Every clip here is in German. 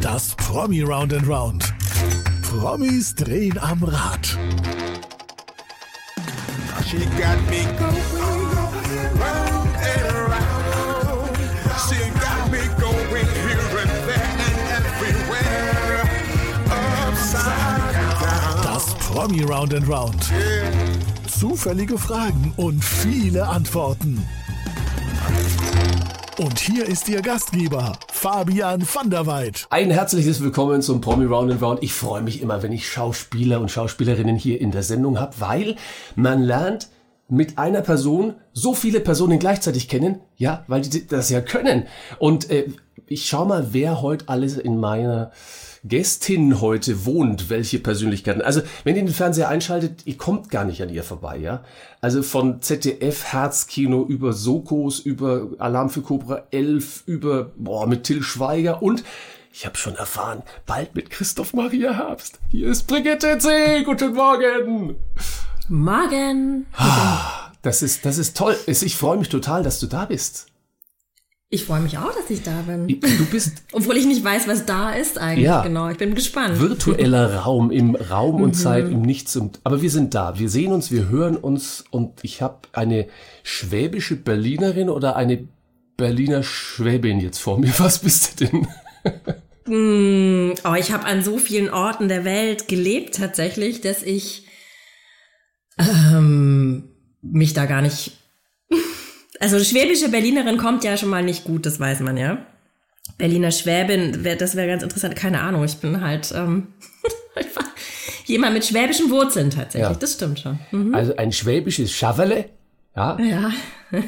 Das Promi Round and Round. Promis drehen am Rad. She got me going round and round. She got me going here and there and everywhere. Upside down. Das Promi Round and Round. Zufällige Fragen und viele Antworten. Und hier ist Ihr Gastgeber, Fabian van der Weid. Ein herzliches Willkommen zum Promi Round and Round. Ich freue mich immer, wenn ich Schauspieler und Schauspielerinnen hier in der Sendung habe, weil man lernt mit einer Person so viele Personen gleichzeitig kennen, ja, weil die das ja können. Und äh, ich schau mal, wer heute alles in meiner Gästin heute wohnt, welche Persönlichkeiten. Also, wenn ihr den Fernseher einschaltet, ihr kommt gar nicht an ihr vorbei, ja. Also von ZDF, Herzkino über Sokos, über Alarm für Cobra 11, über, boah, mit Till Schweiger und ich habe schon erfahren, bald mit Christoph Maria Herbst. Hier ist Brigitte C. Guten Morgen. Morgen. Das ist, das ist toll. Ich freue mich total, dass du da bist. Ich freue mich auch, dass ich da bin. Du bist Obwohl ich nicht weiß, was da ist eigentlich. Ja. Genau, ich bin gespannt. virtueller Raum im Raum und Zeit im Nichts und aber wir sind da. Wir sehen uns, wir hören uns und ich habe eine schwäbische Berlinerin oder eine Berliner Schwäbin jetzt vor mir. Was bist du denn? Oh, ich habe an so vielen Orten der Welt gelebt tatsächlich, dass ich ähm, mich da gar nicht. Also schwäbische Berlinerin kommt ja schon mal nicht gut, das weiß man ja. Berliner Schwäbin, wär, das wäre ganz interessant. Keine Ahnung, ich bin halt ähm, jemand mit schwäbischen Wurzeln tatsächlich. Ja. Das stimmt schon. Mhm. Also ein schwäbisches Schaverle, ja, Ja.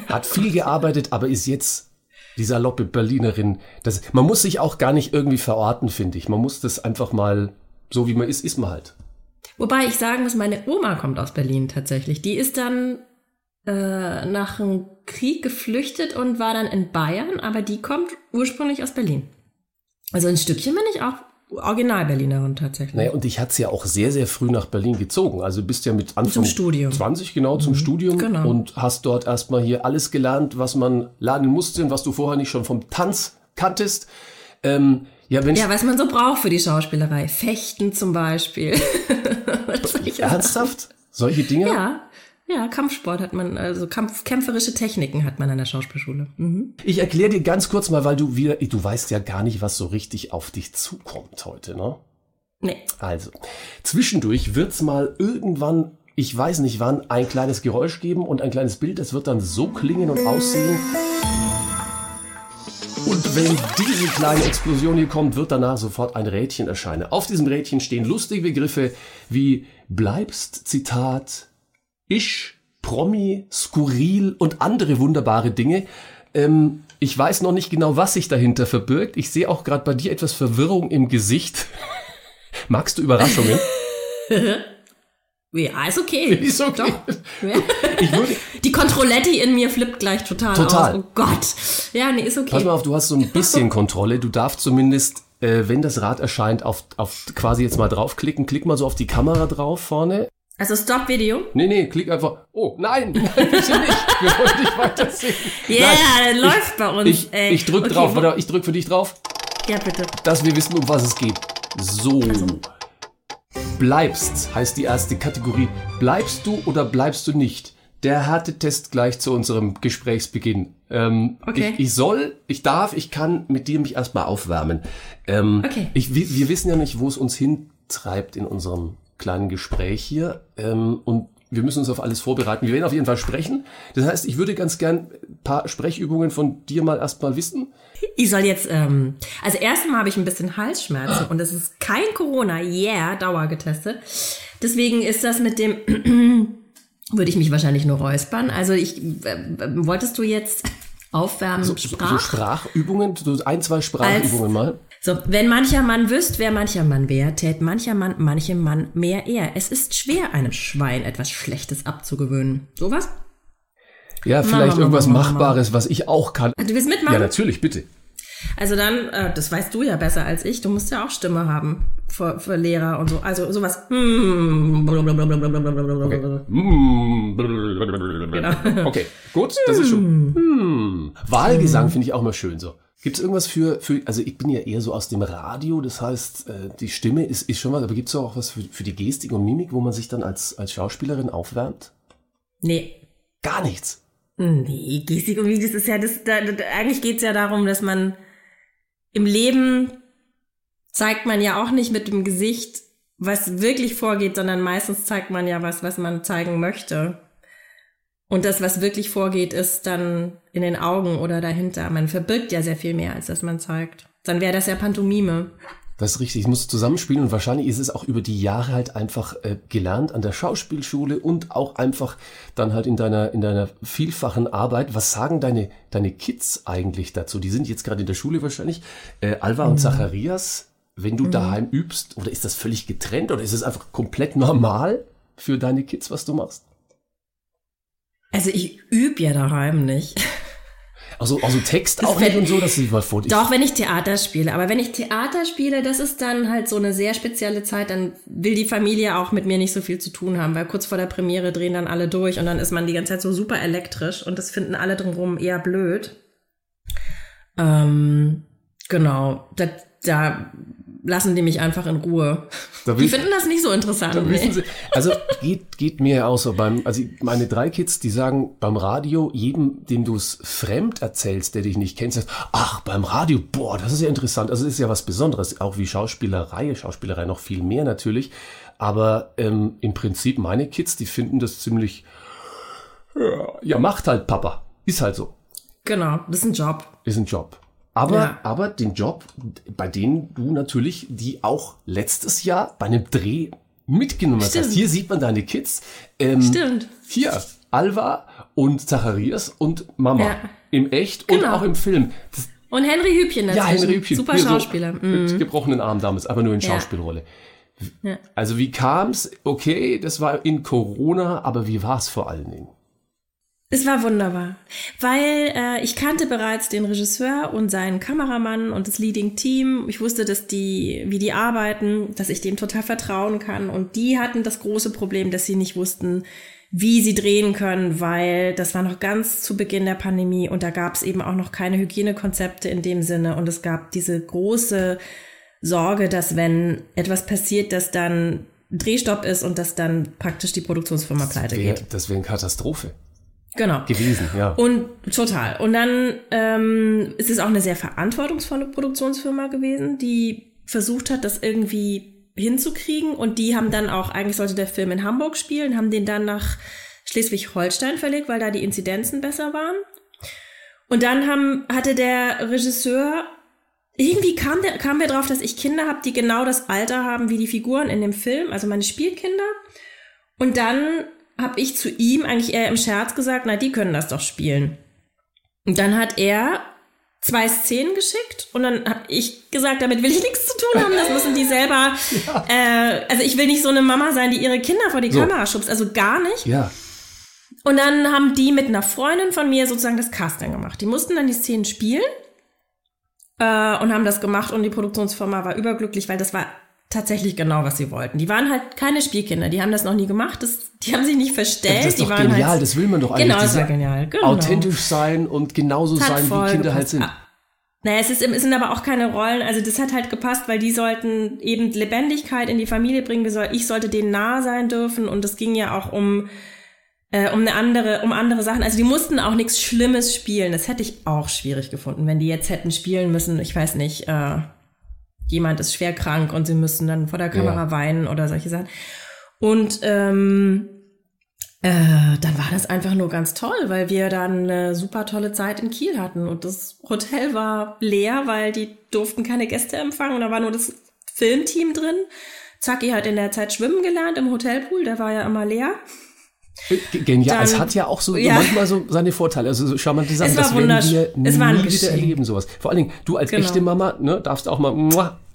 hat viel gearbeitet, aber ist jetzt die saloppe Berlinerin. Das, man muss sich auch gar nicht irgendwie verorten, finde ich. Man muss das einfach mal, so wie man ist, ist man halt. Wobei ich sagen muss, meine Oma kommt aus Berlin tatsächlich. Die ist dann äh, nach dem Krieg geflüchtet und war dann in Bayern, aber die kommt ursprünglich aus Berlin. Also ein Stückchen bin ich auch Original-Berlinerin tatsächlich. Naja, und dich hat's ja auch sehr, sehr früh nach Berlin gezogen. Also du bist ja mit Anfang Zum Studium. 20 genau zum Studium genau. und hast dort erstmal hier alles gelernt, was man lernen musste und was du vorher nicht schon vom Tanz kanntest. Ähm, ja, wenn Ja, was man so braucht für die Schauspielerei. Fechten zum Beispiel. Ernsthaft solche Dinge. Ja, ja, Kampfsport hat man, also Kampf, kämpferische Techniken hat man an der Schauspielschule. Mhm. Ich erkläre dir ganz kurz mal, weil du wieder, du weißt ja gar nicht, was so richtig auf dich zukommt heute, ne? Nee. Also, zwischendurch wird's mal irgendwann, ich weiß nicht wann, ein kleines Geräusch geben und ein kleines Bild. Das wird dann so klingen und aussehen. Und wenn diese kleine Explosion hier kommt, wird danach sofort ein Rädchen erscheinen. Auf diesem Rädchen stehen lustige Begriffe wie bleibst, Zitat, ich, Promi, skurril und andere wunderbare Dinge. Ähm, ich weiß noch nicht genau, was sich dahinter verbirgt. Ich sehe auch gerade bei dir etwas Verwirrung im Gesicht. Magst du Überraschungen? Ja, ist okay. Ist okay. Würde, Die Kontrolletti in mir flippt gleich total, Total. aus. Oh Gott. Ja, nee, ist okay. pass mal auf, du hast so ein bisschen Kontrolle. Du darfst zumindest, äh, wenn das Rad erscheint, auf, auf quasi jetzt mal draufklicken. Klick mal so auf die Kamera drauf vorne. Also Stop Video. Nee, nee, klick einfach. Oh, nein, nein, bitte nicht. Wir wollen dich weitersehen. Ja, Nein. läuft bei uns. Ich, ey. ich drück Okay, drauf, oder ich drück für dich drauf, Ja, bitte. dass wir wissen, um was es geht. So. Bleibst heißt die erste Kategorie. Bleibst du oder bleibst du nicht? Der Härtetest gleich zu unserem Gesprächsbeginn. Ähm, Okay. ich, ich soll, ich darf, ich kann mit dir mich erstmal aufwärmen. Ähm, Okay. ich, wir, wir wissen ja nicht, wo es uns hintreibt in unserem kleinen Gespräch hier. Ähm, und wir müssen uns auf alles vorbereiten. Wir werden auf jeden Fall sprechen. Das heißt, ich würde ganz gern ein paar Sprechübungen von dir mal erstmal wissen. Ich soll jetzt, ähm, also erstmal habe ich ein bisschen Halsschmerzen und es ist kein Corona, yeah, Dauer getestet. Deswegen ist das mit dem, würde ich mich wahrscheinlich nur räuspern. Also ich, äh, wolltest du jetzt aufwärmen, So, Sprach? so Sprachübungen, so ein, zwei Sprachübungen mal. So, wenn mancher Mann wüsst, wer mancher Mann wär, tät mancher Mann manchem Mann mehr er. Es ist schwer, einem Schwein etwas Schlechtes abzugewöhnen. Sowas? Ja, vielleicht Mama, irgendwas Mama, Mama. Machbares, was ich auch kann. Du willst mitmachen? Ja, natürlich, bitte. Also dann, äh, das weißt du ja besser als ich, du musst ja auch Stimme haben für, für Lehrer und so. Also sowas. hm, Okay. Mm. Okay, gut, das ist schon. Hm. Wahlgesang finde ich auch immer schön so. Gibt es irgendwas für, für, also ich bin ja eher so aus dem Radio, das heißt, äh, die Stimme ist, ist schon was, aber gibt es auch was für, für die Gestik und Mimik, wo man sich dann als, als Schauspielerin aufwärmt? Nee. Gar nichts. Nee, Gestik und Mimik, das ist ja, das, da, da, eigentlich geht's ja darum, dass man im Leben zeigt man ja auch nicht mit dem Gesicht, was wirklich vorgeht, sondern meistens zeigt man ja was, was man zeigen möchte. Und das, was wirklich vorgeht, ist dann in den Augen oder dahinter. Man verbirgt ja sehr viel mehr, als das man zeigt. Dann wäre das ja Pantomime. Das ist richtig, es muss zusammenspielen und wahrscheinlich ist es auch über die Jahre halt einfach äh, gelernt an der Schauspielschule und auch einfach dann halt in deiner, in deiner vielfachen Arbeit. Was sagen deine, deine Kids eigentlich dazu? Die sind jetzt gerade in der Schule wahrscheinlich. Äh, Alva mhm. und Zacharias, wenn du mhm. daheim übst, oder ist das völlig getrennt oder ist es einfach komplett normal für deine Kids, was du machst? Also ich übe ja daheim nicht. Also, also Text auch nicht und so, dass sie mal vor Doch, wenn ich Theater spiele. Aber wenn ich Theater spiele, das ist dann halt so eine sehr spezielle Zeit, dann will die Familie auch mit mir nicht so viel zu tun haben, weil kurz vor der Premiere drehen dann alle durch und dann ist man die ganze Zeit so super elektrisch und das finden alle drumherum eher blöd. Ähm, genau. Da, da lassen die mich einfach in Ruhe. Da die finden das nicht so interessant. Nee. Sie, also geht, geht mir auch so. Beim, also meine drei Kids, die sagen beim Radio, jedem, dem du es fremd erzählst, der dich nicht kennt, sagst, ach, beim Radio, boah, das ist ja interessant. Also ist ja was Besonderes, auch wie Schauspielerei, Schauspielerei noch viel mehr natürlich. Aber ähm, im Prinzip meine Kids, die finden das ziemlich, ja, macht halt Papa. Ist halt so. Genau, das ist ein Job. Ist ein Job. Aber, ja. aber den Job, bei denen du natürlich die auch letztes Jahr bei einem Dreh mitgenommen Stimmt. hast. Hier sieht man deine Kids. Ähm, Stimmt. Hier, Alva und Zacharias und Mama. Ja. Im Echt genau. und auch im Film. Das, und Henry Hübchen natürlich. Ja, Henry Hübchen. Super Schauspieler. So Mit mhm. gebrochenen Arm damals, aber nur in Schauspielrolle. Ja. Also wie kam's? Okay, das war in Corona, aber wie war's vor allen Dingen? Es war wunderbar, weil äh, ich kannte bereits den Regisseur und seinen Kameramann und das Leading Team. Ich wusste, dass die, wie die arbeiten, dass ich dem total vertrauen kann. Und die hatten das große Problem, dass sie nicht wussten, wie sie drehen können, weil das war noch ganz zu Beginn der Pandemie und da gab es eben auch noch keine Hygienekonzepte in dem Sinne und es gab diese große Sorge, dass wenn etwas passiert, dass dann Drehstopp ist und dass dann praktisch die Produktionsfirma pleite geht. Das wäre eine Katastrophe genau. gewesen, ja. Und total. Und dann ähm, ist es auch eine sehr verantwortungsvolle Produktionsfirma gewesen, die versucht hat, das irgendwie hinzukriegen. Und die haben dann auch, eigentlich sollte der Film in Hamburg spielen, haben den dann nach Schleswig-Holstein verlegt, weil da die Inzidenzen besser waren. Und dann haben, hatte der Regisseur irgendwie kam, der, kam wir drauf, dass ich Kinder habe, die genau das Alter haben wie die Figuren in dem Film, also meine Spielkinder. Und dann habe ich zu ihm eigentlich eher im Scherz gesagt, na, die können das doch spielen. Und dann hat er zwei Szenen geschickt und dann habe ich gesagt, damit will ich nichts zu tun haben, das müssen die selber. Ja. Äh, also ich will nicht so eine Mama sein, die ihre Kinder vor die so. Kamera schubst, also gar nicht. Ja. Und dann haben die mit einer Freundin von mir sozusagen das Casting gemacht. Die mussten dann die Szenen spielen äh, und haben das gemacht und die Produktionsfirma war überglücklich, weil das war tatsächlich genau, was sie wollten. Die waren halt keine Spielkinder, die haben das noch nie gemacht, das, die haben sich nicht verstellt. Das ist die doch waren genial, halt, das will man doch eigentlich. Genau, das war genial. Genau. Authentisch sein und genauso sein, wie Kinder halt sind. Naja, es, ist, es sind aber auch keine Rollen, also das hat halt gepasst, weil die sollten eben Lebendigkeit in die Familie bringen, ich sollte denen nah sein dürfen und es ging ja auch um, äh, um eine andere, um andere Sachen. Also die mussten auch nichts Schlimmes spielen. Das hätte ich auch schwierig gefunden, wenn die jetzt hätten spielen müssen, ich weiß nicht, äh, jemand ist schwer krank und sie müssen dann vor der Kamera ja. weinen oder solche Sachen. Und ähm, äh, dann war das einfach nur ganz toll, weil wir dann eine super tolle Zeit in Kiel hatten und das Hotel war leer, weil die durften keine Gäste empfangen und da war nur das Filmteam drin. Zacki hat in der Zeit schwimmen gelernt im Hotelpool, der war ja immer leer. Genial. Dann, es hat ja auch so ja. manchmal so seine Vorteile. Also so charmante Sachen, das werden wir nie wieder erleben, sowas. Vor allen Dingen, du als genau. echte Mama, ne, darfst auch mal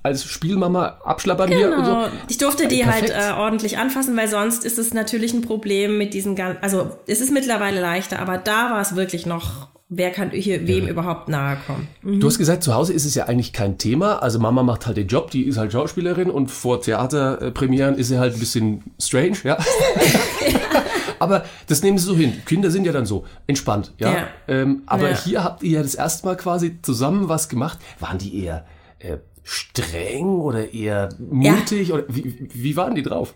als Spielmama abschlappern genau. hier und so. Ich durfte die halt, Perfekt. halt äh, ordentlich anfassen, weil sonst ist es natürlich ein Problem mit diesen ganzen, also es ist mittlerweile leichter, aber da war es wirklich noch wer kann hier wem ja. überhaupt nahe kommen. Mhm. Du hast gesagt, zu Hause ist es ja eigentlich kein Thema. Also Mama macht halt den Job, die ist halt Schauspielerin und vor Theaterpremieren ist sie halt ein bisschen strange, ja. Aber das nehmen sie so hin. Kinder sind ja dann so entspannt, ja. Ja. Ähm, aber Ja. hier habt ihr ja das erste Mal quasi zusammen was gemacht. Waren die eher äh, streng oder eher mutig? Oder wie, wie waren die drauf?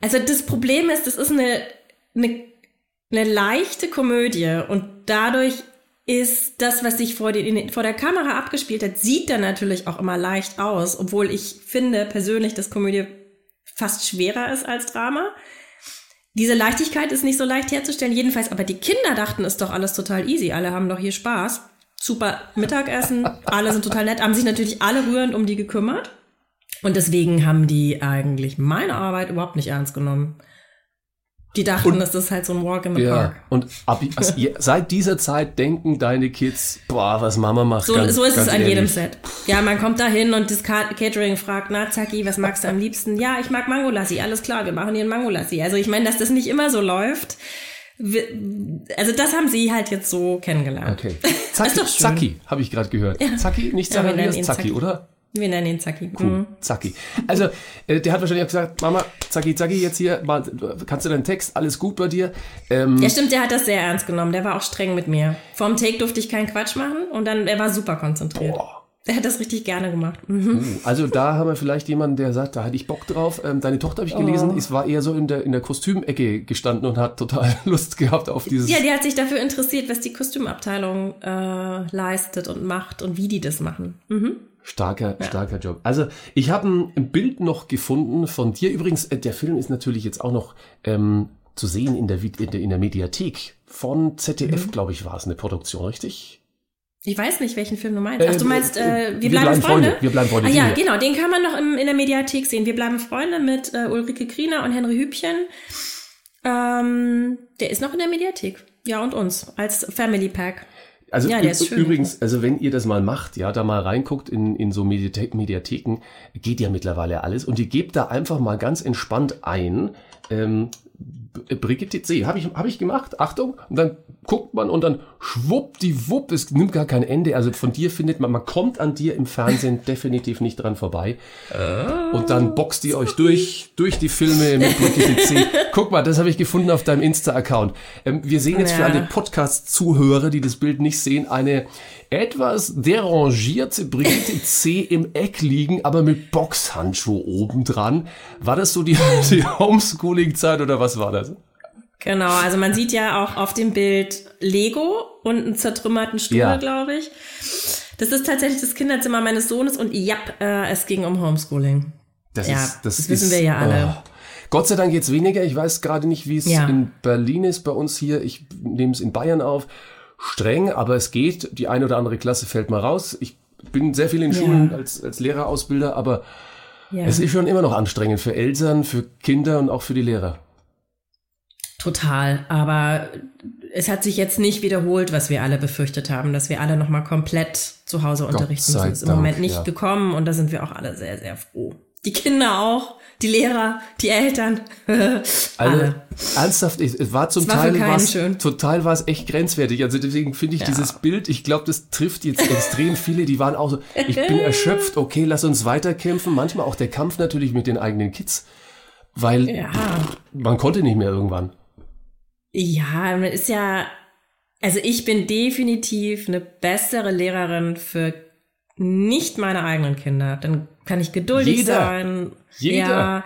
Also das Problem ist, das ist eine, eine, eine leichte Komödie und dadurch ist das, was sich vor, den, vor der Kamera abgespielt hat, sieht dann natürlich auch immer leicht aus, obwohl ich finde persönlich, dass Komödie fast schwerer ist als Drama. Diese Leichtigkeit ist nicht so leicht herzustellen, jedenfalls, aber die Kinder dachten, ist doch alles total easy, alle haben doch hier Spaß. Super Mittagessen, alle sind total nett, haben sich natürlich alle rührend um die gekümmert. Und deswegen haben die eigentlich meine Arbeit überhaupt nicht ernst genommen. Die dachten, das ist halt so ein Walk in the Ja. Park. Und ab, also, seit dieser Zeit denken deine Kids, boah, was Mama macht. So, ganz, so ist es an jedem ehrlich. Set. Ja, man kommt da hin und das Ca- Catering fragt, na Zaki, was magst du am liebsten? Ja, ich mag Mangolassi, alles klar, wir machen hier ein Mangolassi. Also ich meine, dass das nicht immer so läuft. Also das haben sie halt jetzt so kennengelernt. Okay. Zacki. Zacki habe ich gerade gehört. Zacki, nicht Ja, wir nennen Zacharias, ihn Zacki, Zacki. oder? Wir nennen ihn Zaki. Cool, Mhm. Zacki. Also, äh, der hat wahrscheinlich auch gesagt, Mama, Zacki, Zacki, jetzt hier, mal, kannst du deinen Text, alles gut bei dir? Ähm, Ja, stimmt, der hat das sehr ernst genommen. Der war auch streng mit mir. Vorm Take durfte ich keinen Quatsch machen und dann, er war super konzentriert. Der hat das richtig gerne gemacht. Mhm. Also da haben wir vielleicht jemanden, der sagt, da hatte ich Bock drauf. Ähm, deine Tochter habe ich gelesen, Oh. es war eher so in der, in der Kostümecke gestanden und hat total Lust gehabt auf dieses. Ja, die hat sich dafür interessiert, was die Kostümabteilung äh, leistet und macht und wie die das machen. Mhm. Starker, starker Job. Also ich habe ein, Bild noch gefunden von dir. Übrigens, äh, der Film ist natürlich jetzt auch noch ähm, zu sehen in der, in der, in der Mediathek. Von ZDF, Mhm. glaube ich, war es eine Produktion, richtig? Ich weiß nicht, welchen Film du meinst. Ach, Äh, du meinst, äh, äh, wir, bleiben, Freunde? Wir bleiben Freunde, Ah ja, genau, den kann man noch im, in der Mediathek sehen. Wir bleiben Freunde mit äh, Ulrike Kriener und Henry Hübchen. Ähm, der ist noch in der Mediathek. Ja, und uns als Family Pack. Also Ja, der ü- ist schön. übrigens, also wenn ihr das mal macht, ja, da mal reinguckt in, in so Mediathek, Mediatheken, geht ja mittlerweile alles und ihr gebt da einfach mal ganz entspannt ein, ähm, Brigitte C. Habe ich, hab ich gemacht, Achtung, und dann guckt man und dann schwuppdiwupp, es nimmt gar kein Ende. Also von dir findet man, man kommt an dir im Fernsehen definitiv nicht dran vorbei. Und dann boxt ihr euch durch, durch die Filme mit Brigitte C. Guck mal, das habe ich gefunden auf deinem Insta-Account. Ähm, wir sehen jetzt für Ja. alle Podcast-Zuhörer, die das Bild nicht sehen, eine etwas derangierte Brigitte C. im Eck liegen, aber mit Boxhandschuh obendran. War das so die, die Homeschooling-Zeit oder was war das? Genau, also man sieht ja auch auf dem Bild Lego und einen zertrümmerten Stuhl, Ja. glaube ich. Das ist tatsächlich das Kinderzimmer meines Sohnes und ja, äh, es ging um Homeschooling. Das Ja, ist, das, das wissen ist, wir ja alle. oh. Gott sei Dank jetzt weniger. Ich weiß gerade nicht, wie es Ja. in Berlin ist. Bei uns hier, ich nehme es in Bayern auf. Streng, aber es geht. Die eine oder andere Klasse fällt mal raus. Ich bin sehr viel in Ja. Schulen als, als Lehrerausbilder, aber es ist schon immer noch anstrengend für Eltern, für Kinder und auch für die Lehrer. Total, aber es hat sich jetzt nicht wiederholt, was wir alle befürchtet haben, dass wir alle nochmal komplett zu Hause unterrichten müssen. Ist im Dank, Moment nicht ja. gekommen und da sind wir auch alle sehr, sehr froh. Die Kinder auch, die Lehrer, die Eltern, Also, alle. ernsthaft, es war zum Es war Teil was, total war es echt grenzwertig. Also deswegen finde ich dieses Bild, ich glaube, das trifft jetzt extrem viele, die waren auch so, ich bin erschöpft, okay, lass uns weiterkämpfen. Manchmal auch der Kampf natürlich mit den eigenen Kids, weil Ja. man konnte nicht mehr irgendwann. Ja, man ist ja, also ich bin definitiv eine bessere Lehrerin für nicht meine eigenen Kinder. Dann kann ich geduldig Jeder. sein. Jeder. Ja,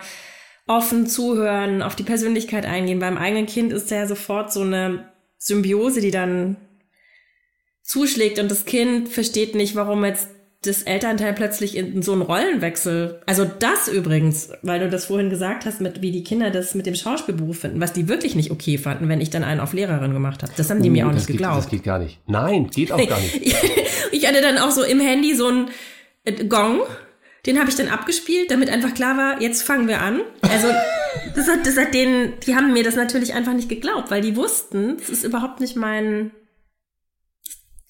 offen zuhören, auf die Persönlichkeit eingehen. Beim eigenen Kind ist ja sofort so eine Symbiose, die dann zuschlägt und das Kind versteht nicht, warum jetzt das Elternteil plötzlich in so einen Rollenwechsel, also das übrigens, weil du das vorhin gesagt hast, mit wie die Kinder das mit dem Schauspielberuf finden, was die wirklich nicht okay fanden, wenn ich dann einen auf Lehrerin gemacht habe. Das haben die mir auch Uh, nicht geht, geglaubt. Das geht gar nicht. Nein, geht auch gar nicht. ich hatte dann auch so im Handy so einen äh, Gong, den habe ich dann abgespielt, damit einfach klar war, jetzt fangen wir an. Also das hat, das hat denen, die haben mir das natürlich einfach nicht geglaubt, weil die wussten, es ist überhaupt nicht mein.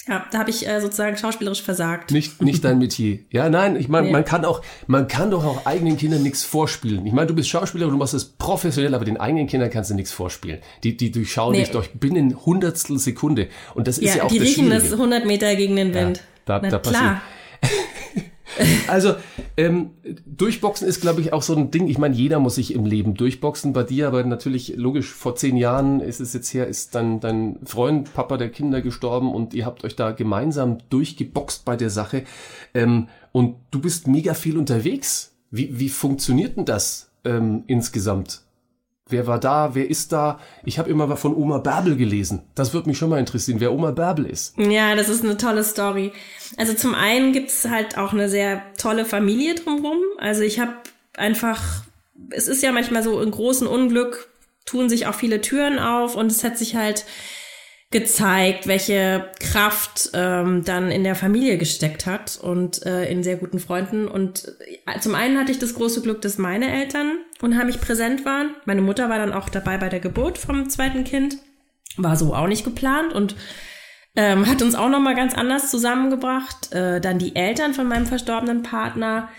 Ja, da habe ich äh, sozusagen schauspielerisch versagt. Nicht, nicht dein Metier. Ja, nein, ich meine, Nee. man kann auch, man kann doch auch eigenen Kindern nichts vorspielen. Ich meine, du bist Schauspieler und du machst es professionell, aber den eigenen Kindern kannst du nichts vorspielen. Die, die durchschauen Nee. dich durch binnen Hundertstel Sekunde. Und das ist ja, Ja, auch die das riechen das Schwierige. 100 Meter gegen den Wind. da- Na da passiert- klar. Also, ähm, durchboxen ist, glaube ich, auch so ein Ding. Ich meine, jeder muss sich im Leben durchboxen. Bei dir aber natürlich, logisch, vor zehn Jahren ist es jetzt her, ist dein, dein Freund, Papa der Kinder gestorben und ihr habt euch da gemeinsam durchgeboxt bei der Sache. Ähm, und du bist mega viel unterwegs. Wie, wie funktioniert denn das ähm, insgesamt? Wer war da? Wer ist da? Ich habe immer von Oma Bärbel gelesen. Das würde mich schon mal interessieren, wer Oma Bärbel ist. Ja, das ist eine tolle Story. Also zum einen gibt's halt auch eine sehr tolle Familie drumherum. Also ich habe einfach, es ist ja manchmal so in großen Unglück tun sich auch viele Türen auf und es hat sich halt gezeigt, welche Kraft ähm, dann in der Familie gesteckt hat und äh, in sehr guten Freunden. Und äh, zum einen hatte ich das große Glück, dass meine Eltern unheimlich präsent waren. Meine Mutter war dann auch dabei bei der Geburt vom zweiten Kind. War so auch nicht geplant und ähm, hat uns auch noch mal ganz anders zusammengebracht. Äh, dann die Eltern von meinem verstorbenen Partner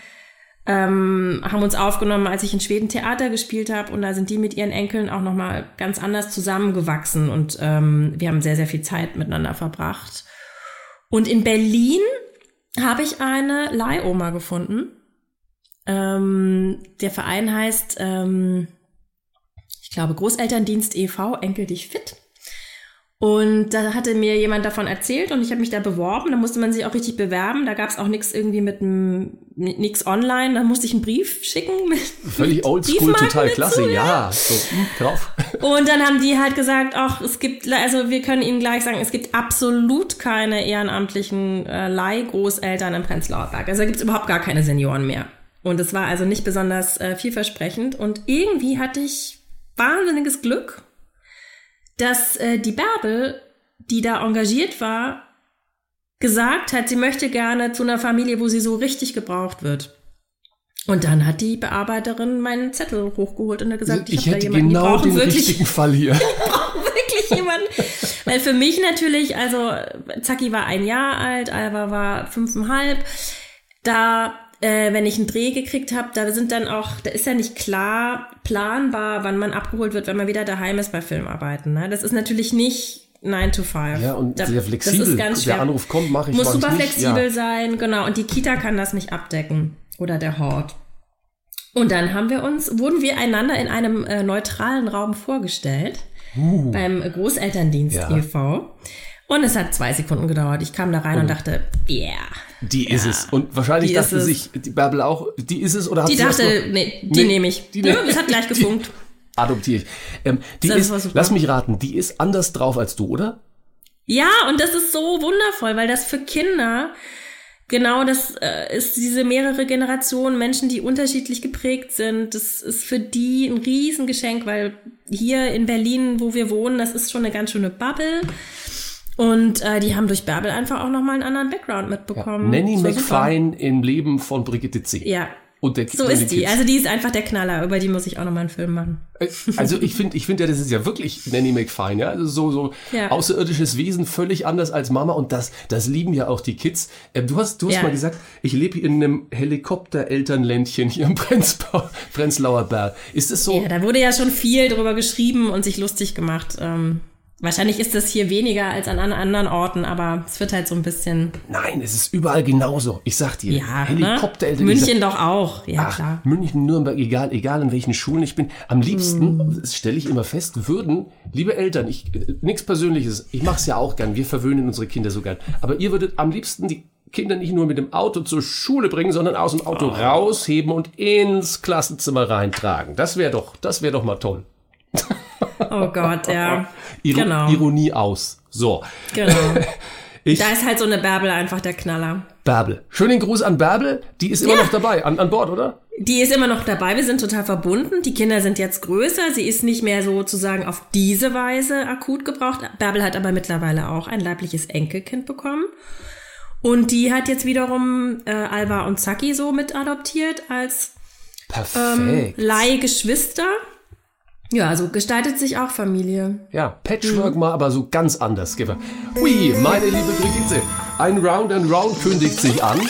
ähm, haben uns aufgenommen, als ich in Schweden Theater gespielt habe und da sind die mit ihren Enkeln auch noch mal ganz anders zusammengewachsen und ähm, wir haben sehr sehr viel Zeit miteinander verbracht. Und in Berlin habe ich eine Leihoma gefunden. Ähm, der Verein heißt, ähm, ich glaube, Großelterndienst e.V., Enkel dich fit. Und da hatte mir jemand davon erzählt und ich habe mich da beworben. Da musste man sich auch richtig bewerben. Da gab es auch nichts irgendwie mit nichts online. Da musste ich einen Brief schicken. Mit, Völlig oldschool, total klasse. Zu, ja, so hm, drauf. Und dann haben die halt gesagt, ach, es gibt, also wir können Ihnen gleich sagen, es gibt absolut keine ehrenamtlichen äh, Leihgroßeltern im Prenzlauer Berg. Also da gibt's überhaupt gar keine Senioren mehr. Und es war also nicht besonders äh, vielversprechend. Und irgendwie hatte ich wahnsinniges Glück dass äh, die Bärbel, die da engagiert war, gesagt hat, sie möchte gerne zu einer Familie, wo sie so richtig gebraucht wird. Und dann hat die Bearbeiterin meinen Zettel hochgeholt und hat gesagt, ich, ich hätte jemanden, genau den wirklich, richtigen Fall hier. Ich brauche wirklich jemanden. Weil für mich natürlich, also Zacki war ein Jahr alt, Alva war fünfeinhalb. Da äh, wenn ich einen Dreh gekriegt habe, da sind dann auch, da ist ja nicht klar planbar, wann man abgeholt wird, wenn man wieder daheim ist bei Filmarbeiten. Ne? Das ist natürlich nicht 9 to 5. Ja, und da, sehr flexibel. Das ist ganz schwer. Der Anruf kommt, mache ich Muss super nicht. flexibel ja. sein, genau. Und die Kita kann das nicht abdecken. Oder der Hort. Und dann haben wir uns, wurden wir einander in einem äh, neutralen Raum vorgestellt. Uh. Beim Großelterndienst ja. e.V. Und es hat zwei Sekunden gedauert. Ich kam da rein oh. und dachte, yeah. Die ist ja, es. Und wahrscheinlich dachte sich die Bärbel auch, die ist es oder hat die sie dachte, nee, die nee, nehme ich. Die, ja, das hat gleich gefunkt. Adoptiere ich. Ähm, die ist, lass mich raten, die ist anders drauf als du, oder? Ja, und das ist so wundervoll, weil das für Kinder genau das äh, ist diese mehrere Generationen Menschen, die unterschiedlich geprägt sind. Das ist für die ein Riesengeschenk, weil hier in Berlin, wo wir wohnen, das ist schon eine ganz schöne Bubble. Und äh, die haben durch Bärbel einfach auch nochmal einen anderen Background mitbekommen. Ja. Nanny McFine im Leben von Brigitte C. Ja. Und der, so ist die. Also die ist einfach der Knaller. Über die muss ich auch nochmal einen Film machen. Äh, also ich finde, ich finde ja, das ist ja wirklich Nanny McFine, ja. Also so, so ja. außerirdisches Wesen, völlig anders als Mama. Und das, das lieben ja auch die Kids. Ähm, du hast, du hast ja. mal gesagt, ich lebe in einem Helikopter-Elternländchen hier im Prenzlauer Berg. Ist das so? Ja, da wurde ja schon viel drüber geschrieben und sich lustig gemacht. Ähm Wahrscheinlich ist das hier weniger als an anderen Orten, aber es wird halt so ein bisschen. Nein, es ist überall genauso. Ich sag dir, ja, Helikoptereltern. Ne? München sag, doch auch, ja ach, klar. München, Nürnberg, egal, egal in welchen Schulen ich bin. Am liebsten, mm. das stelle ich immer fest, würden, liebe Eltern, ich nichts Persönliches, ich mache es ja auch gern, wir verwöhnen unsere Kinder so gern. Aber ihr würdet am liebsten die Kinder nicht nur mit dem Auto zur Schule bringen, sondern aus dem Auto oh. rausheben und ins Klassenzimmer reintragen. Das wäre doch, das wäre doch mal toll. Oh Gott, ja. Iro genau. Ironie aus. So. Genau. Ich, da ist halt so eine Bärbel einfach der Knaller. Bärbel. Schönen Gruß an Bärbel. Die ist immer ja. noch dabei, an, an Bord, oder? Die ist immer noch dabei. Wir sind total verbunden. Die Kinder sind jetzt größer. Sie ist nicht mehr sozusagen auf diese Weise akut gebraucht. Bärbel hat aber mittlerweile auch ein leibliches Enkelkind bekommen. Und die hat jetzt wiederum äh, Alba und Zaki so mit adoptiert als ähm, Leihgeschwister. Ja, also gestaltet sich auch Familie. Ja, Patchwork mhm. mal, aber so ganz anders. Hui, meine liebe Brigitte, ein Round and Round kündigt sich an.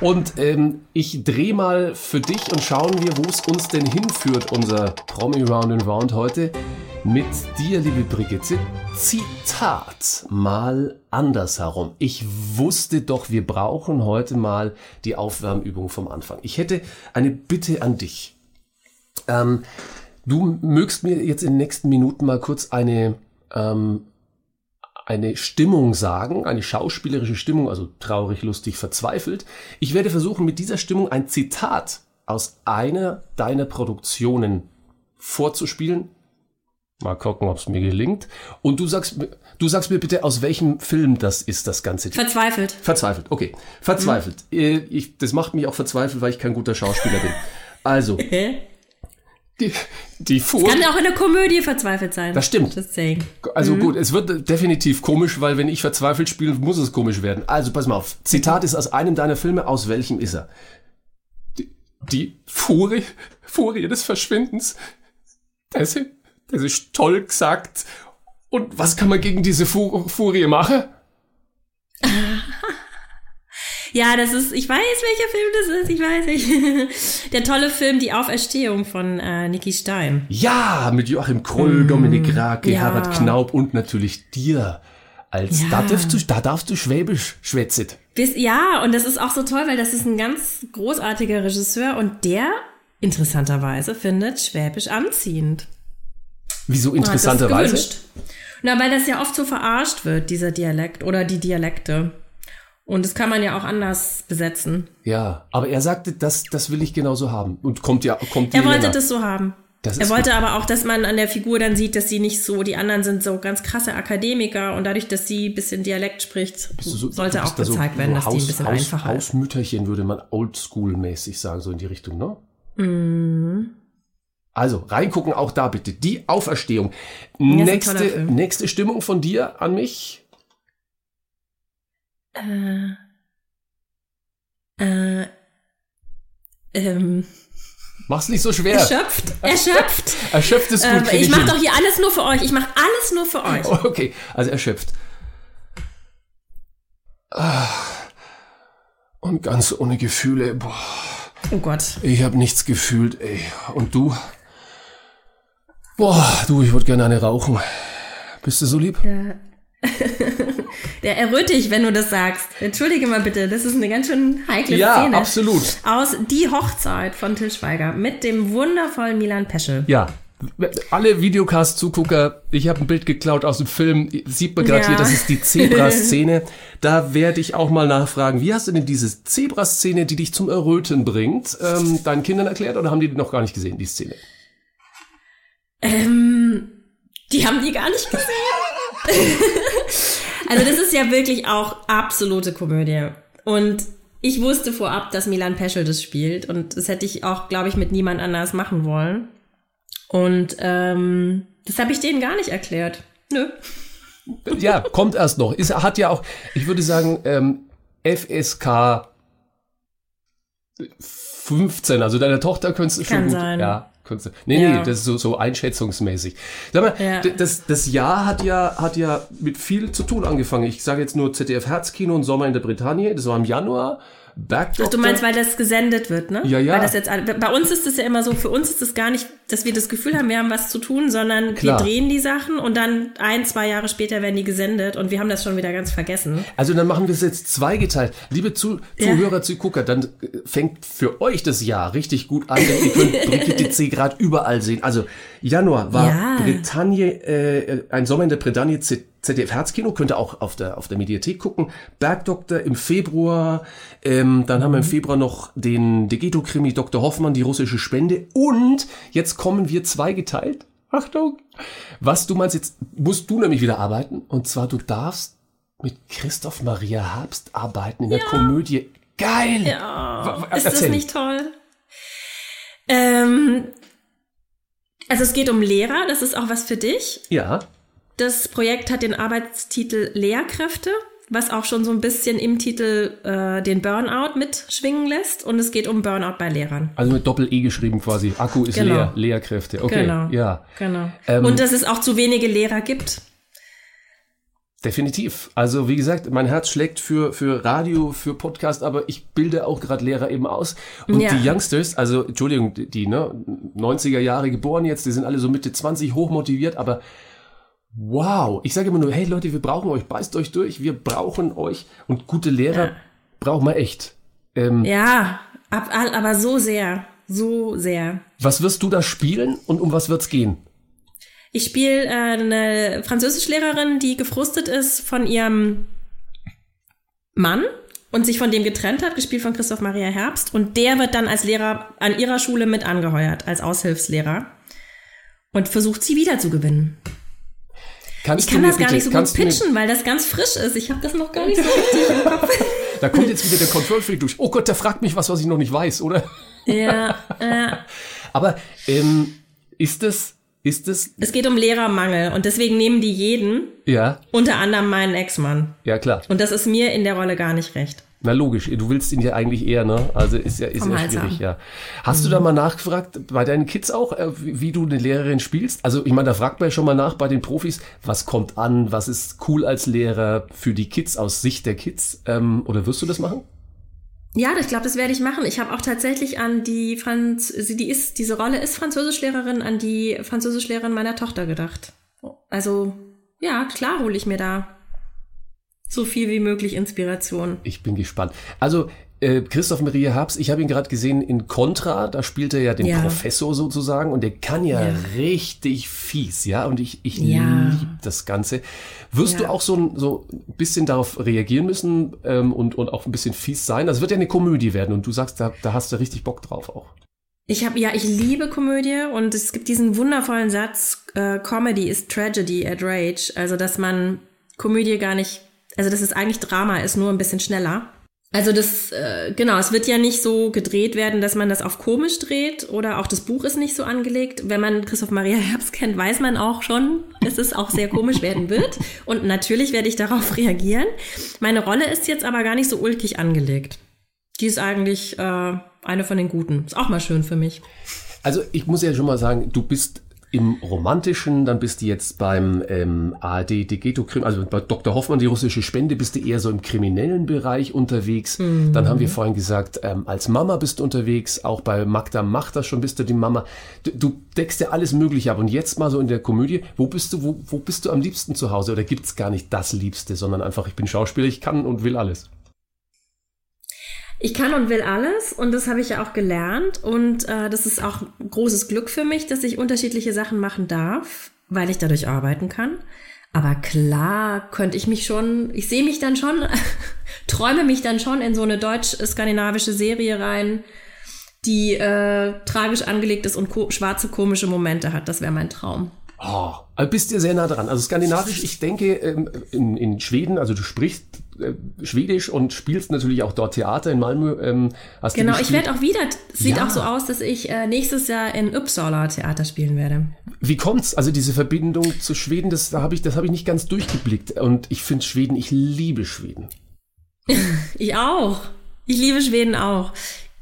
Und ähm, ich drehe mal für dich und schauen wir, wo es uns denn hinführt, unser Promi Round and Round heute. mit dir, liebe Brigitte. Zitat mal anders herum. Ich wusste doch, wir brauchen heute mal die Aufwärmübung vom Anfang. Ich hätte eine Bitte an dich. Ähm, du mögst mir jetzt in den nächsten Minuten mal kurz eine, ähm, eine Stimmung sagen, eine schauspielerische Stimmung, also traurig, lustig, verzweifelt. Ich werde versuchen, mit dieser Stimmung ein Zitat aus einer deiner Produktionen vorzuspielen. Mal gucken, ob es mir gelingt. Und du sagst, mir- du sagst mir bitte, aus welchem Film das ist, das Ganze. Verzweifelt. Verzweifelt, okay. Verzweifelt. Äh, Ich, das macht mich auch verzweifelt, weil ich kein guter Schauspieler bin. Also, die, die Vor Kann auch in der Komödie verzweifelt sein. Das stimmt. Also gut, es wird definitiv komisch, weil wenn ich verzweifelt spiele, muss es komisch werden. Also pass mal auf. Zitat ist aus einem deiner Filme. Aus welchem ist er? Die, die Furie, Furie des Verschwindens. Das, ist- das ist toll gesagt. Und was kann man gegen diese Fu Furie machen? Ja, das ist, ich weiß, welcher Film das ist, ich weiß nicht. Der tolle Film Die Auferstehung von äh, Niki Stein. Ja, mit Joachim Kroll, Dominik Rake, ja. Herbert Knaub und natürlich dir. Als Ja. da, darfst du, da darfst du Schwäbisch schwätzen. Bis, ja, und das ist auch so toll, weil das ist ein ganz großartiger Regisseur und der interessanterweise findet Schwäbisch anziehend. Wieso interessanterweise? Na, weil das ja oft so verarscht wird, dieser Dialekt oder die Dialekte. Und das kann man ja auch anders besetzen. Ja, aber er sagte, das, das will ich genauso haben. Und kommt ja, kommt Er wollte länger. das so haben. Das er wollte aber auch, dass man an der Figur dann sieht, dass sie nicht so, die anderen sind so ganz krasse Akademiker und dadurch, dass sie ein bisschen Dialekt spricht, So- sollte auch da so- gezeigt werden, dass die ein Haus- bisschen Haus, einfacher ist. Hausmütterchen würde man oldschool-mäßig sagen, so in die Richtung, ne? Mhm. Also, reingucken auch da bitte. Die Auferstehung. nächste, nächste Stimmung von dir an mich. Äh, äh, ähm, Mach's nicht so schwer. erschöpft, erschöpft. Erschöpft ist gut. Ähm, ich mache hin. doch hier alles nur für euch. Ich mache alles nur für euch. Okay, also erschöpft. Ah. Und ganz ohne Gefühle. Boah, Oh Gott. ich habe nichts gefühlt, ey. Und du? Boah, du, ich würde gerne eine rauchen. Bist du so lieb? Der erröte ich, wenn du das sagst. Entschuldige mal bitte, das ist eine ganz schön heikle Ja, Szene. absolut. Aus Die Hochzeit von Till Schweiger mit dem wundervollen Milan Peschel. Ja. Alle Videocast-Zugucker, ich habe ein Bild geklaut aus dem Film, sieht man gerade Ja. hier, das ist die Zebra-Szene. da werde ich auch mal nachfragen, wie hast du denn diese Zebra-Szene, die dich zum Erröten bringt, ähm, deinen Kindern erklärt oder haben die die noch gar nicht gesehen, die Szene? Ähm, die haben die gar nicht gesehen. also das ist ja wirklich auch absolute Komödie. Und ich wusste vorab, dass Milan Peschel das spielt. Und das hätte ich auch, glaube ich, mit niemand anders machen wollen. Und ähm, das habe ich denen gar nicht erklärt. Nö. Ja, kommt erst noch. Ist, hat ja auch, ich würde sagen, ähm, FSK 15, also deine Tochter könntest du schon gut. sein. Ja, du. Nee, Ja. nee, das ist so, so einschätzungsmäßig. Sag mal, Ja. das, das Jahr hat ja, hat ja mit viel zu tun angefangen. Ich sage jetzt nur ZDF Herzkino und Sommer in der Bretagne. Das war im Januar. Bergdoktor. Du meinst, weil das gesendet wird, ne? Ja, ja. Weil das jetzt, bei uns ist es ja immer so, für uns ist es gar nicht, dass wir das Gefühl haben, wir haben was zu tun, sondern Klar. wir drehen die Sachen und dann ein, zwei Jahre später werden die gesendet und wir haben das schon wieder ganz vergessen. Also dann machen wir es jetzt zweigeteilt. Liebe Zu Ja. Zuhörer, Zugucker, dann äh, fängt für euch das Jahr richtig gut an, denn ihr könnt Brigitte C. gerade überall sehen. Also Januar war Ja. Bretagne, äh, ein Sommer in der Bretagne ZDF Herzkino, könnt ihr auch auf der, auf der Mediathek gucken. Bergdoktor im Februar, ähm, dann haben wir im Februar noch den Degeto-Krimi Dr. Hoffmann, die russische Spende und jetzt kommen wir zweigeteilt. Achtung! Was du meinst, jetzt musst du nämlich wieder arbeiten und zwar du darfst mit Christoph Maria Herbst arbeiten in der Komödie. Geil! Ja, ist das nicht toll? Ähm, also es geht um Lehrer, das ist auch was für dich. Ja, Das Projekt hat den Arbeitstitel Lehrkräfte, was auch schon so ein bisschen im Titel äh, den Burnout mitschwingen lässt. Und es geht um Burnout bei Lehrern. also mit Doppel-E geschrieben quasi. Akku ist Genau. leer, Lehrkräfte. Okay, Genau. ja. Genau. Ähm, Und dass es auch zu wenige Lehrer gibt. Definitiv. Also wie gesagt, mein Herz schlägt für, für Radio, für Podcast, aber ich bilde auch gerade Lehrer eben aus. Und Ja. die Youngsters, also Entschuldigung, die, ne, 90er Jahre geboren jetzt, die sind alle so Mitte 20 hochmotiviert, aber wow, ich sage immer nur, hey Leute, wir brauchen euch, beißt euch durch, wir brauchen euch und gute Lehrer Ja. brauchen wir echt. Ähm, Ja, ab, aber so sehr, so sehr. Was wirst du da spielen und um was wird's gehen? Ich spiele äh, eine Französischlehrerin, die gefrustet ist von ihrem Mann und sich von dem getrennt hat, gespielt von Christoph Maria Herbst. Und der wird dann als Lehrer an ihrer Schule mit angeheuert, als Aushilfslehrer. Und versucht sie wieder zu gewinnen. Kannst Ich kann das gar bitte- nicht so gut pitchen, weil das ganz frisch ist. Ich habe das noch gar nicht so richtig im Kopf. Da kommt jetzt wieder der Control Freak durch. Oh Gott, der fragt mich was, was ich noch nicht weiß, oder? ja, ja. Aber ähm, ist das, ist das, Es geht um Lehrermangel und deswegen nehmen die jeden, ja, unter anderem meinen Ex-Mann. ja klar. Und das ist mir in der Rolle gar nicht recht. Na logisch, du willst ihn ja eigentlich eher, ne? Also ist ja, ist Vom ja schwierig, ja. Hast du da mal nachgefragt, bei deinen Kids auch, äh, wie, du eine Lehrerin spielst? Also ich meine, da fragt man ja schon mal nach bei den Profis, was kommt an, was ist cool als Lehrer für die Kids aus Sicht der Kids? Ähm, oder wirst du das machen? Ja, ich glaube, das werde ich machen. Ich habe auch tatsächlich an die Franz, sie- die ist, diese Rolle ist Französischlehrerin, an die Französischlehrerin meiner Tochter gedacht. Also, ja, klar hole ich mir da so viel wie möglich Inspiration. Ich bin gespannt. Also, äh, Christoph Maria Herbst, ich habe ihn gerade gesehen in Contra, da spielt er ja den Ja. Professor sozusagen und der kann ja, Ja. richtig fies, ja, und ich, ich Ja. liebe das Ganze. Wirst du auch so ein, so ein bisschen darauf reagieren müssen ähm, und, und auch ein bisschen fies sein? Das wird ja eine Komödie werden und du sagst, da, da hast du richtig Bock drauf auch. Ich habe ja, ich liebe Komödie und es gibt diesen wundervollen Satz, äh, Comedy is Tragedy at Rage, also dass man Komödie gar nicht, also dass es eigentlich Drama ist, nur ein bisschen schneller. Also das, äh, genau, es wird ja nicht so gedreht werden, dass man das auf komisch dreht oder auch das Buch ist nicht so angelegt. Wenn man Christoph Maria Herbst kennt, weiß man auch schon, dass es auch sehr komisch werden wird. Und natürlich werde ich darauf reagieren. Meine Rolle ist jetzt aber gar nicht so ulkig angelegt. Die ist eigentlich äh, eine von den guten. Ist auch mal schön für mich. Also ich muss ja schon mal sagen, du bist im Romantischen, dann bist du jetzt beim ähm, ARD Degeto Krim, also bei Dr. Hoffmann, die russische Spende, bist du eher so im kriminellen Bereich unterwegs. Dann haben wir vorhin gesagt, ähm, als Mama bist du unterwegs, auch bei Magda macht das schon, bist du die Mama. Du, du deckst ja alles Mögliche ab. Und jetzt mal so in der Komödie, wo bist du, wo, wo bist du am liebsten zu Hause? Oder gibt's gar nicht das Liebste, sondern einfach, ich bin Schauspieler, ich kann und will alles. Ich kann und will alles und das habe ich ja auch gelernt und äh, das ist auch ein großes Glück für mich, dass ich unterschiedliche Sachen machen darf, weil ich dadurch arbeiten kann. Aber klar könnte ich mich schon, ich sehe mich dann schon, träume mich dann schon in so eine deutsch-skandinavische Serie rein, die äh, tragisch angelegt ist und ko schwarze komische Momente hat. Das wäre mein Traum. Oh, also bist dir sehr nah dran. Also skandinavisch, ich denke, ähm, in, in Schweden, also du sprichst äh, Schwedisch und spielst natürlich auch dort Theater in Malmö. Ähm, hast Genau, ich werde auch wieder, es sieht Ja. auch so aus, dass ich äh, nächstes Jahr in Uppsala Theater spielen werde. Wie kommt's? Also diese Verbindung zu Schweden, das da habe ich, das habe ich nicht ganz durchgeblickt. Und ich finde Schweden, ich liebe Schweden. Ich auch. Ich liebe Schweden auch.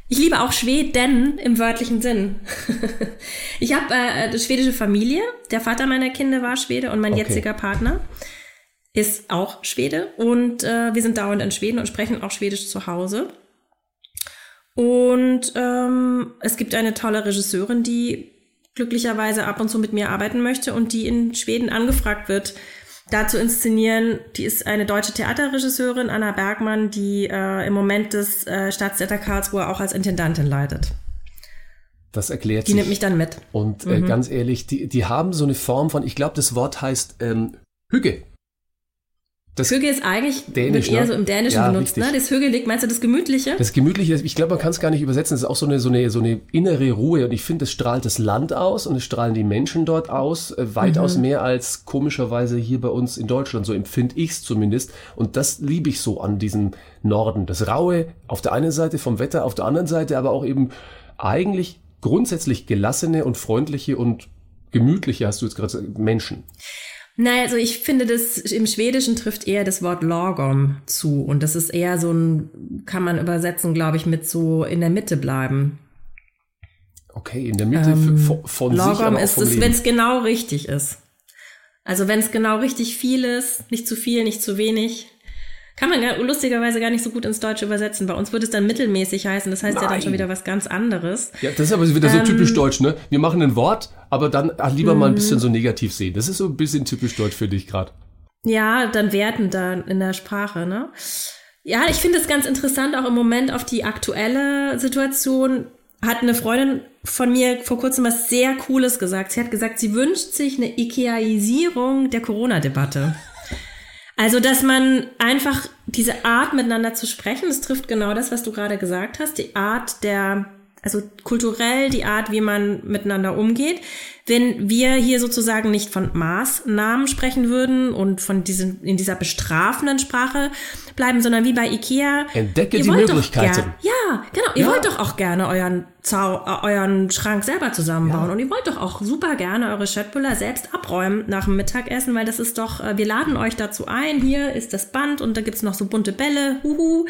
Ich liebe auch Schweden im wörtlichen Sinn. ich habe äh, eine schwedische Familie. Der Vater meiner Kinder war Schwede und mein Okay. jetziger Partner ist auch Schwede. Und äh, wir sind dauernd in Schweden und sprechen auch Schwedisch zu Hause. Und ähm, es gibt eine tolle Regisseurin, die glücklicherweise ab und zu mit mir arbeiten möchte und die in Schweden angefragt wird, da zu inszenieren. Die ist eine deutsche Theaterregisseurin, Anna Bergmann, die äh, im Moment das äh, Staatstheater Karlsruhe auch als Intendantin leitet. Das erklärt Die sich. nimmt mich dann mit. Und äh, ganz ehrlich, die, die haben so eine Form von, ich glaube, das Wort heißt ähm, Hüge. Das, Hüge ist eigentlich Dänisch, wird eher ne? so im Dänischen Ja, benutzt, richtig. ne? Das Hügelig, meinst du das Gemütliche? Das Gemütliche, ich glaube, man kann es gar nicht übersetzen. Das ist auch so eine, so eine, so eine innere Ruhe. Und ich finde, es strahlt das Land aus und es strahlen die Menschen dort aus. Äh, weitaus Mhm. mehr als komischerweise hier bei uns in Deutschland. So empfinde ich es zumindest. Und das liebe ich so an diesem Norden. Das Raue auf der einen Seite vom Wetter, auf der anderen Seite aber auch eben eigentlich grundsätzlich gelassene und freundliche und gemütliche, hast du jetzt gerade gesagt, Menschen. Naja, also ich finde, das im Schwedischen trifft eher das Wort Lagom zu. Und das ist eher so ein, kann man übersetzen, glaube ich, mit so in der Mitte bleiben. Okay, in der Mitte f- von, von sich, Lagom aber ist es, wenn es genau richtig ist. Also wenn es genau richtig viel ist, nicht zu viel, nicht zu wenig, kann man ja lustigerweise gar nicht so gut ins Deutsche übersetzen. Bei uns würde es dann mittelmäßig heißen. Das heißt ja dann Nein. schon wieder was ganz anderes. Ja, das ist aber wieder so Ähm. typisch deutsch, ne? Wir machen ein Wort, aber dann ach, lieber mal ein bisschen Mhm. so negativ sehen. Das ist so ein bisschen typisch deutsch für dich gerade. Ja, dann werten da in der Sprache, ne? Ja, ich finde es ganz interessant, auch im Moment auf die aktuelle Situation. Hat eine Freundin von mir vor kurzem was sehr Cooles gesagt. Sie hat gesagt, sie wünscht sich eine Ikeaisierung der Corona-Debatte. Also, dass man einfach diese Art miteinander zu sprechen, das trifft genau das, was du gerade gesagt hast, die Art der, also kulturell die Art, wie man miteinander umgeht. Wenn wir hier sozusagen nicht von Maßnahmen sprechen würden und von diesen, in dieser bestrafenden Sprache bleiben, sondern wie bei Ikea. Entdecke die Möglichkeiten. Ja, genau. Ihr Ja. wollt doch auch gerne euren, Zau äh, euren Schrank selber zusammenbauen und ihr wollt doch auch super gerne eure Schöttbüller selbst abräumen nach dem Mittagessen, weil das ist doch, äh, wir laden euch dazu ein. Hier ist das Band und da gibt's noch so bunte Bälle. Huhu.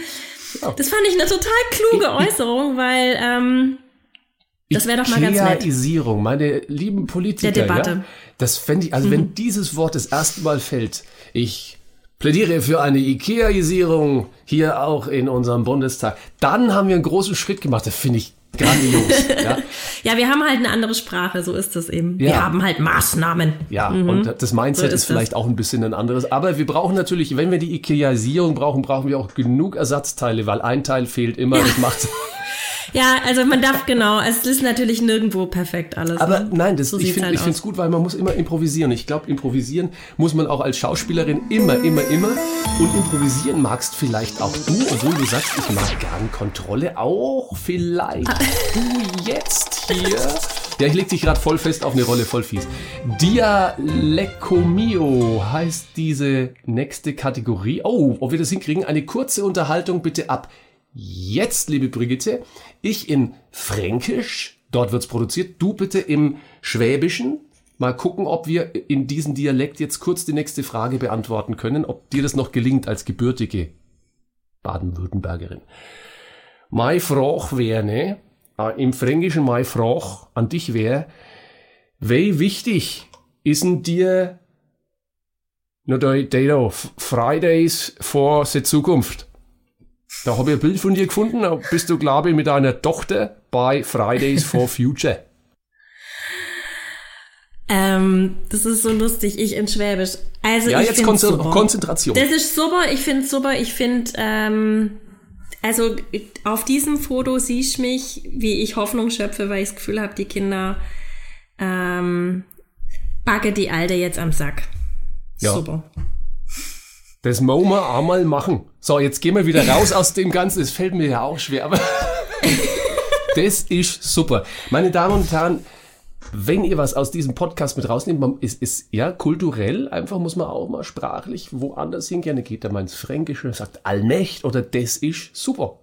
Das fand ich eine total kluge Äußerung, weil ähm, das wäre doch mal ganz nett. Ikeaisierung, meine lieben Politiker, Der Debatte. Ja, das fände ich, also wenn dieses Wort das erste Mal fällt, ich plädiere für eine Ikeaisierung hier auch in unserem Bundestag, dann haben wir einen großen Schritt gemacht. Das finde ich grandios. ja. Ja, wir haben halt eine andere Sprache, so ist es eben. Ja. Wir haben halt Maßnahmen. Ja, und das Mindset Mhm. So ist ist vielleicht auch ein bisschen ein anderes. Aber wir brauchen natürlich, wenn wir die Ikeaisierung brauchen, brauchen wir auch genug Ersatzteile, weil ein Teil fehlt immer. Das macht Ja, also man darf genau, es ist natürlich nirgendwo perfekt alles. Aber ne? nein, das, So ich finde halt ich finde es aus. gut, weil man muss immer improvisieren. Ich glaube, improvisieren muss man auch als Schauspielerin immer, immer, immer. Und improvisieren magst vielleicht auch du, obwohl du sagst, ich mag gern Kontrolle. Auch vielleicht Ah. du jetzt hier. Ja, ich leg dich gerade voll fest auf eine Rolle, voll fies. Dialecomio heißt diese nächste Kategorie. Oh, ob wir das hinkriegen, eine kurze Unterhaltung bitte ab. Jetzt, liebe Brigitte, ich in Fränkisch, dort wird's produziert, du bitte im Schwäbischen. Mal gucken, ob wir in diesem Dialekt jetzt kurz die nächste Frage beantworten können, ob dir das noch gelingt als gebürtige Baden-Württembergerin. Meine Frage wäre, ne, im Fränkischen meine Frage an dich wäre, wie wichtig ist denn dir nur da, Fridays for the Zukunft? Da habe ich ein Bild von dir gefunden. Da bist du, glaube ich, mit deiner Tochter bei Fridays for Future. Ähm, das ist so lustig, ich in Schwäbisch. Also Ja, ich jetzt find's Konze super. Konzentration. Das ist super, ich finde super, ich finde, ähm, also auf diesem Foto siehst du mich, wie ich Hoffnung schöpfe, weil ich das Gefühl habe, die Kinder ähm, backe die Alte jetzt am Sack. Ja. Super. Das muss man einmal machen. So, jetzt gehen wir wieder raus aus dem Ganzen. Es fällt mir ja auch schwer, aber das ist super. Meine Damen und Herren, wenn ihr was aus diesem Podcast mit rausnehmt, ist, ist ja kulturell, einfach muss man auch mal sprachlich woanders hingehen. Dann geht er mal ins Fränkische und sagt Allmächt oder das ist super.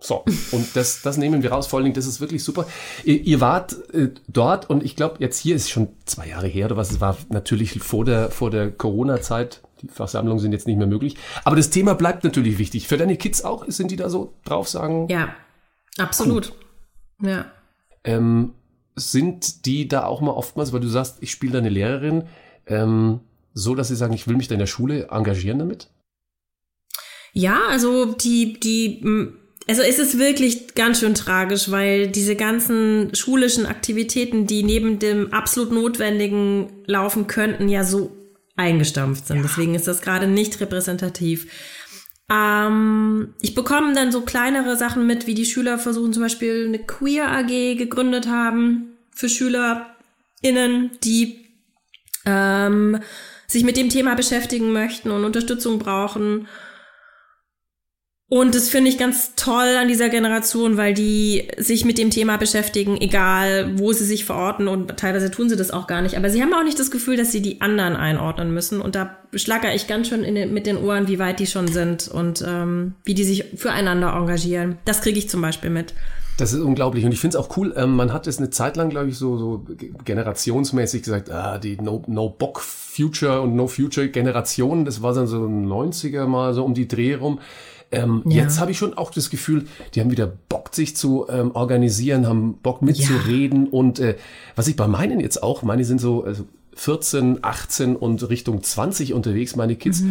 So, und das, das nehmen wir raus. Vor allen Dingen, das ist wirklich super. Ihr, ihr wart äh, dort und ich glaube, jetzt hier ist schon zwei Jahre her oder was, es war natürlich vor der, vor der Corona-Zeit. Versammlungen sind jetzt nicht mehr möglich. Aber das Thema bleibt natürlich wichtig. Für deine Kids auch? Sind die da so drauf sagen? Ja, absolut. Ja. Ähm, sind die da auch mal oftmals, weil du sagst, ich spiele da eine Lehrerin, ähm, so dass sie sagen, ich will mich da in der Schule engagieren damit? Ja, also die, die, also es ist wirklich ganz schön tragisch, weil diese ganzen schulischen Aktivitäten, die neben dem absolut Notwendigen laufen könnten, ja so eingestampft sind. Deswegen ist das gerade nicht repräsentativ. Ähm, ich bekomme dann so kleinere Sachen mit, wie die Schüler versuchen zum Beispiel eine Queer AG gegründet haben für SchülerInnen, die ähm, sich mit dem Thema beschäftigen möchten und Unterstützung brauchen. Und das finde ich ganz toll an dieser Generation, weil die sich mit dem Thema beschäftigen, egal wo sie sich verorten und teilweise tun sie das auch gar nicht. Aber sie haben auch nicht das Gefühl, dass sie die anderen einordnen müssen. Und da schlagere ich ganz schön den, mit den Ohren, wie weit die schon sind und ähm, wie die sich füreinander engagieren. Das kriege ich zum Beispiel mit. Das ist unglaublich und ich finde es auch cool. Ähm, man hat es eine Zeit lang, glaube ich, so, so generationsmäßig gesagt, ah, die No, no Bock Future und No Future Generation, das war dann so 90er mal so um die Dreh rum. Ähm, Ja. Jetzt habe ich schon auch das Gefühl, die haben wieder Bock, sich zu ähm, organisieren, haben Bock mitzureden und äh, was ich bei meinen jetzt auch, meine sind so also 14, 18 und Richtung 20 unterwegs, meine Kids.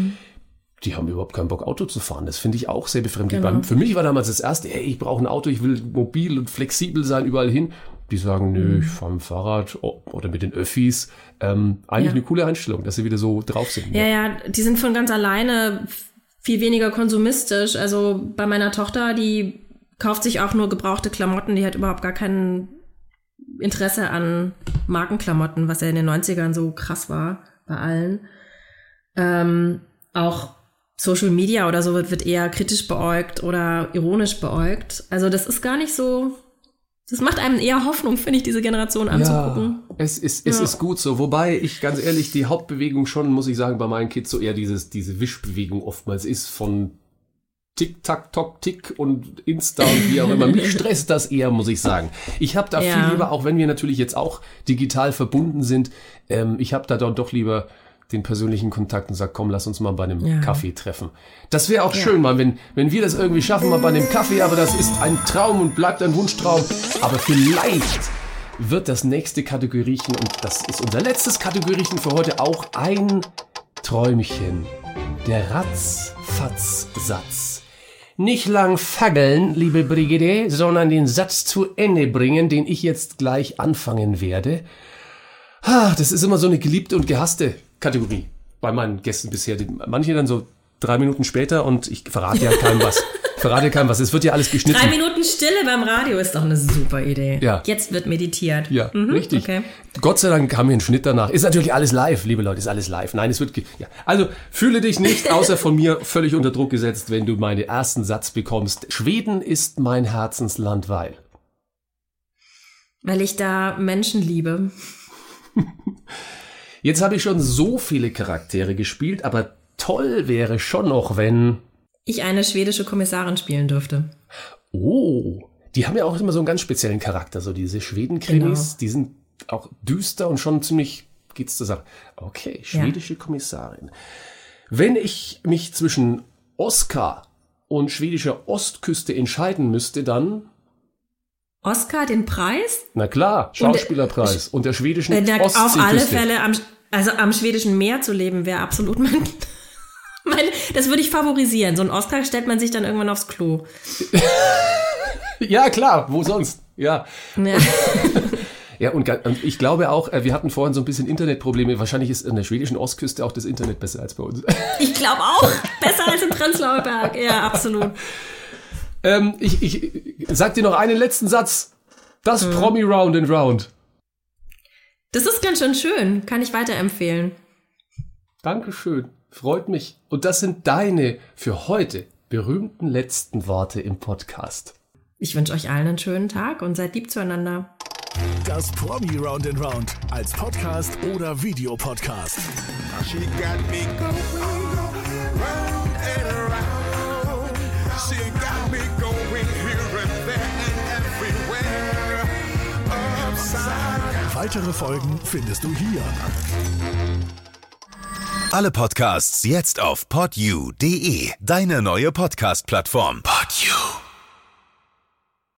Die haben überhaupt keinen Bock, Auto zu fahren. Das finde ich auch sehr befremdlich. Genau. Für mich war damals das erste, ey, ich brauche ein Auto, ich will mobil und flexibel sein, überall hin. Die sagen, nö, ich fahre mit dem Fahrrad oder mit den Öffis. Ähm, eigentlich Ja. eine coole Einstellung, dass sie wieder so drauf sind. Ja, ja, die sind von ganz alleine viel weniger konsumistisch. Also bei meiner Tochter, die kauft sich auch nur gebrauchte Klamotten, die hat überhaupt gar kein Interesse an Markenklamotten, was ja in den 90ern so krass war bei allen. Ähm, auch Social Media oder so wird, wird eher kritisch beäugt oder ironisch beäugt. Also das ist gar nicht so. Das macht einem eher Hoffnung, finde ich, diese Generation anzugucken. Ja, es ist, es Ja. ist gut so. Wobei ich ganz ehrlich, die Hauptbewegung schon, muss ich sagen, bei meinen Kids so eher dieses, diese Wischbewegung oftmals ist von Tick, Tack, Tock, Tick und Insta und wie auch immer. Mich stresst das eher, muss ich sagen. Ich habe da Ja. viel lieber, auch wenn wir natürlich jetzt auch digital verbunden sind, ähm, ich habe da dann doch lieber den persönlichen Kontakt und sag, komm, lass uns mal bei einem Ja. Kaffee treffen. Das wäre auch schön, mal, wenn, wenn wir das irgendwie schaffen, mal bei einem Kaffee, aber das ist ein Traum und bleibt ein Wunschtraum. Aber vielleicht wird das nächste Kategoriechen, und das ist unser letztes Kategoriechen für heute, auch ein Träumchen. Der Ratzfatz-Satz. Nicht lang faggeln, liebe Brigitte, sondern den Satz zu Ende bringen, den ich jetzt gleich anfangen werde. Ah, das ist immer so eine geliebte und gehasste Kategorie bei meinen Gästen bisher. Manche dann so drei Minuten später und ich verrate ja keinem was. Verrate keinem was. Es wird ja alles geschnitten. Drei Minuten Stille beim Radio ist doch eine super Idee. Ja. Jetzt wird meditiert. Ja, richtig. okay. Gott sei Dank haben wir einen Schnitt danach. Ist natürlich alles live, liebe Leute, ist alles live. Nein, es wird. Ja. Also fühle dich nicht außer von mir völlig unter Druck gesetzt, wenn du meinen ersten Satz bekommst. Schweden ist mein Herzensland, weil. Weil ich da Menschen liebe. Jetzt habe ich schon so viele Charaktere gespielt, aber toll wäre schon noch, wenn. Ich eine schwedische Kommissarin spielen dürfte. Oh, die haben ja auch immer so einen ganz speziellen Charakter, so diese Schweden-Krimis, Genau. die sind auch düster und schon ziemlich geht's zur Sache. Okay, schwedische Kommissarin. Wenn ich mich zwischen Oscar und schwedischer Ostküste entscheiden müsste, dann, Oscar den Preis? na klar, Schauspielerpreis und der schwedischen Äh, auf alle Fälle am, also am schwedischen Meer zu leben, wäre absolut mein, mein. Das würde ich favorisieren. So ein Oscar stellt man sich dann irgendwann aufs Klo. Ja, klar, wo sonst? Ja. Ja. Ja, und und ich glaube auch, äh, wir hatten vorhin so ein bisschen Internetprobleme. Wahrscheinlich ist an der schwedischen Ostküste auch das Internet besser als bei uns. Ich glaube auch. Besser als im Prenzlauer Berg. Ja, absolut. Ähm, ich, ich sag dir noch einen letzten Satz. Das Mhm. Promi Round and Round. Das ist ganz schön schön. Kann ich weiterempfehlen. Dankeschön. Freut mich. Und das sind deine für heute berühmten letzten Worte im Podcast. Ich wünsche euch allen einen schönen Tag und seid lieb zueinander. Das Promi Round and Round als Podcast oder Videopodcast. She got me going Weitere Folgen findest du hier. Alle Podcasts jetzt auf podyou.de, deine neue Podcast-Plattform.